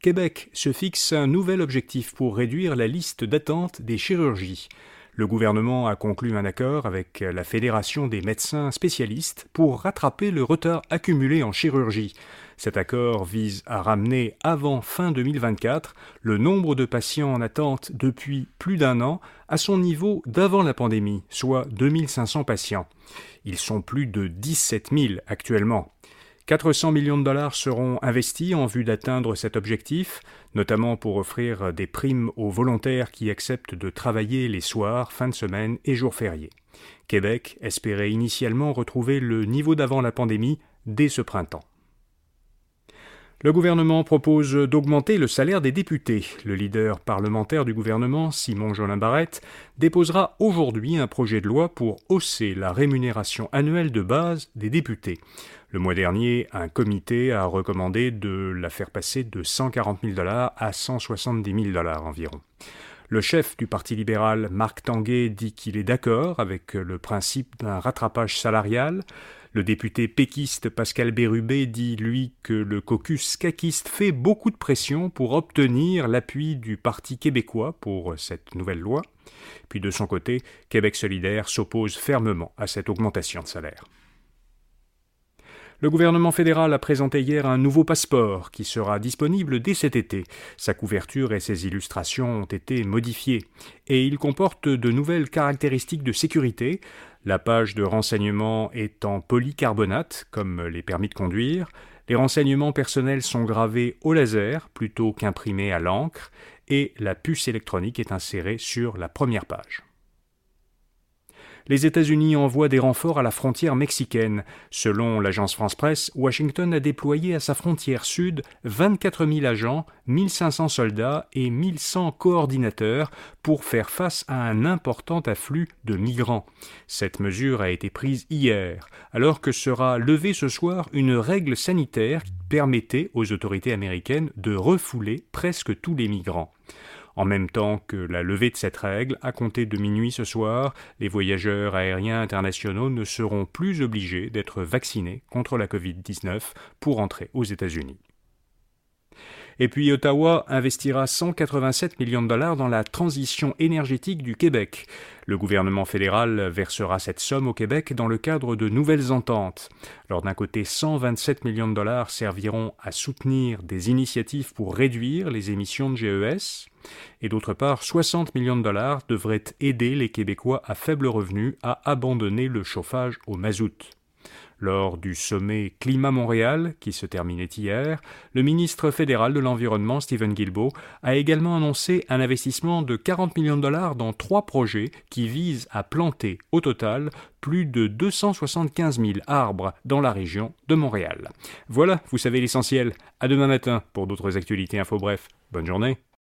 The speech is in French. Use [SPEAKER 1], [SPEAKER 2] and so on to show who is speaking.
[SPEAKER 1] Québec se fixe un nouvel objectif pour réduire la liste d'attente des chirurgies. Le gouvernement a conclu un accord avec la Fédération des médecins spécialistes pour rattraper le retard accumulé en chirurgie. Cet accord vise à ramener avant fin 2024 le nombre de patients en attente depuis plus d'un an à son niveau d'avant la pandémie, soit 2500 patients. Ils sont plus de 17 000 actuellement. 400 millions de dollars seront investis en vue d'atteindre cet objectif, notamment pour offrir des primes aux volontaires qui acceptent de travailler les soirs, fins de semaine et jours fériés. Québec espérait initialement retrouver le niveau d'avant la pandémie dès ce printemps. Le gouvernement propose d'augmenter le salaire des députés. Le leader parlementaire du gouvernement, Simon Jolin Barrette, déposera aujourd'hui un projet de loi pour hausser la rémunération annuelle de base des députés. Le mois dernier, un comité a recommandé de la faire passer de 140 000 dollars à 170 000 dollars environ. Le chef du Parti libéral, Marc Tanguay, dit qu'il est d'accord avec le principe d'un rattrapage salarial. Le député péquiste Pascal Bérubé dit, lui, que le caucus caquiste fait beaucoup de pression pour obtenir l'appui du Parti québécois pour cette nouvelle loi. Puis de son côté, Québec solidaire s'oppose fermement à cette augmentation de salaire. Le gouvernement fédéral a présenté hier un nouveau passeport qui sera disponible dès cet été. Sa couverture et ses illustrations ont été modifiées et il comporte de nouvelles caractéristiques de sécurité. La page de renseignement est en polycarbonate, comme les permis de conduire. Les renseignements personnels sont gravés au laser plutôt qu'imprimés à l'encre et la puce électronique est insérée sur la première page les États-Unis envoient des renforts à la frontière mexicaine. Selon l'agence France-Presse, Washington a déployé à sa frontière sud 24 000 agents, 1500 soldats et 1100 coordinateurs pour faire face à un important afflux de migrants. Cette mesure a été prise hier, alors que sera levée ce soir une règle sanitaire qui permettait aux autorités américaines de refouler presque tous les migrants. En même temps que la levée de cette règle, à compter de minuit ce soir, les voyageurs aériens internationaux ne seront plus obligés d'être vaccinés contre la Covid-19 pour entrer aux États-Unis. Et puis Ottawa investira 187 millions de dollars dans la transition énergétique du Québec. Le gouvernement fédéral versera cette somme au Québec dans le cadre de nouvelles ententes. Alors d'un côté, 127 millions de dollars serviront à soutenir des initiatives pour réduire les émissions de GES, et d'autre part, 60 millions de dollars devraient aider les Québécois à faible revenu à abandonner le chauffage au mazout. Lors du sommet Climat Montréal, qui se terminait hier, le ministre fédéral de l'Environnement, Stephen Guilbeault, a également annoncé un investissement de 40 millions de dollars dans trois projets qui visent à planter, au total, plus de 275 000 arbres dans la région de Montréal. Voilà, vous savez l'essentiel. À demain matin pour d'autres actualités info bref. Bonne journée.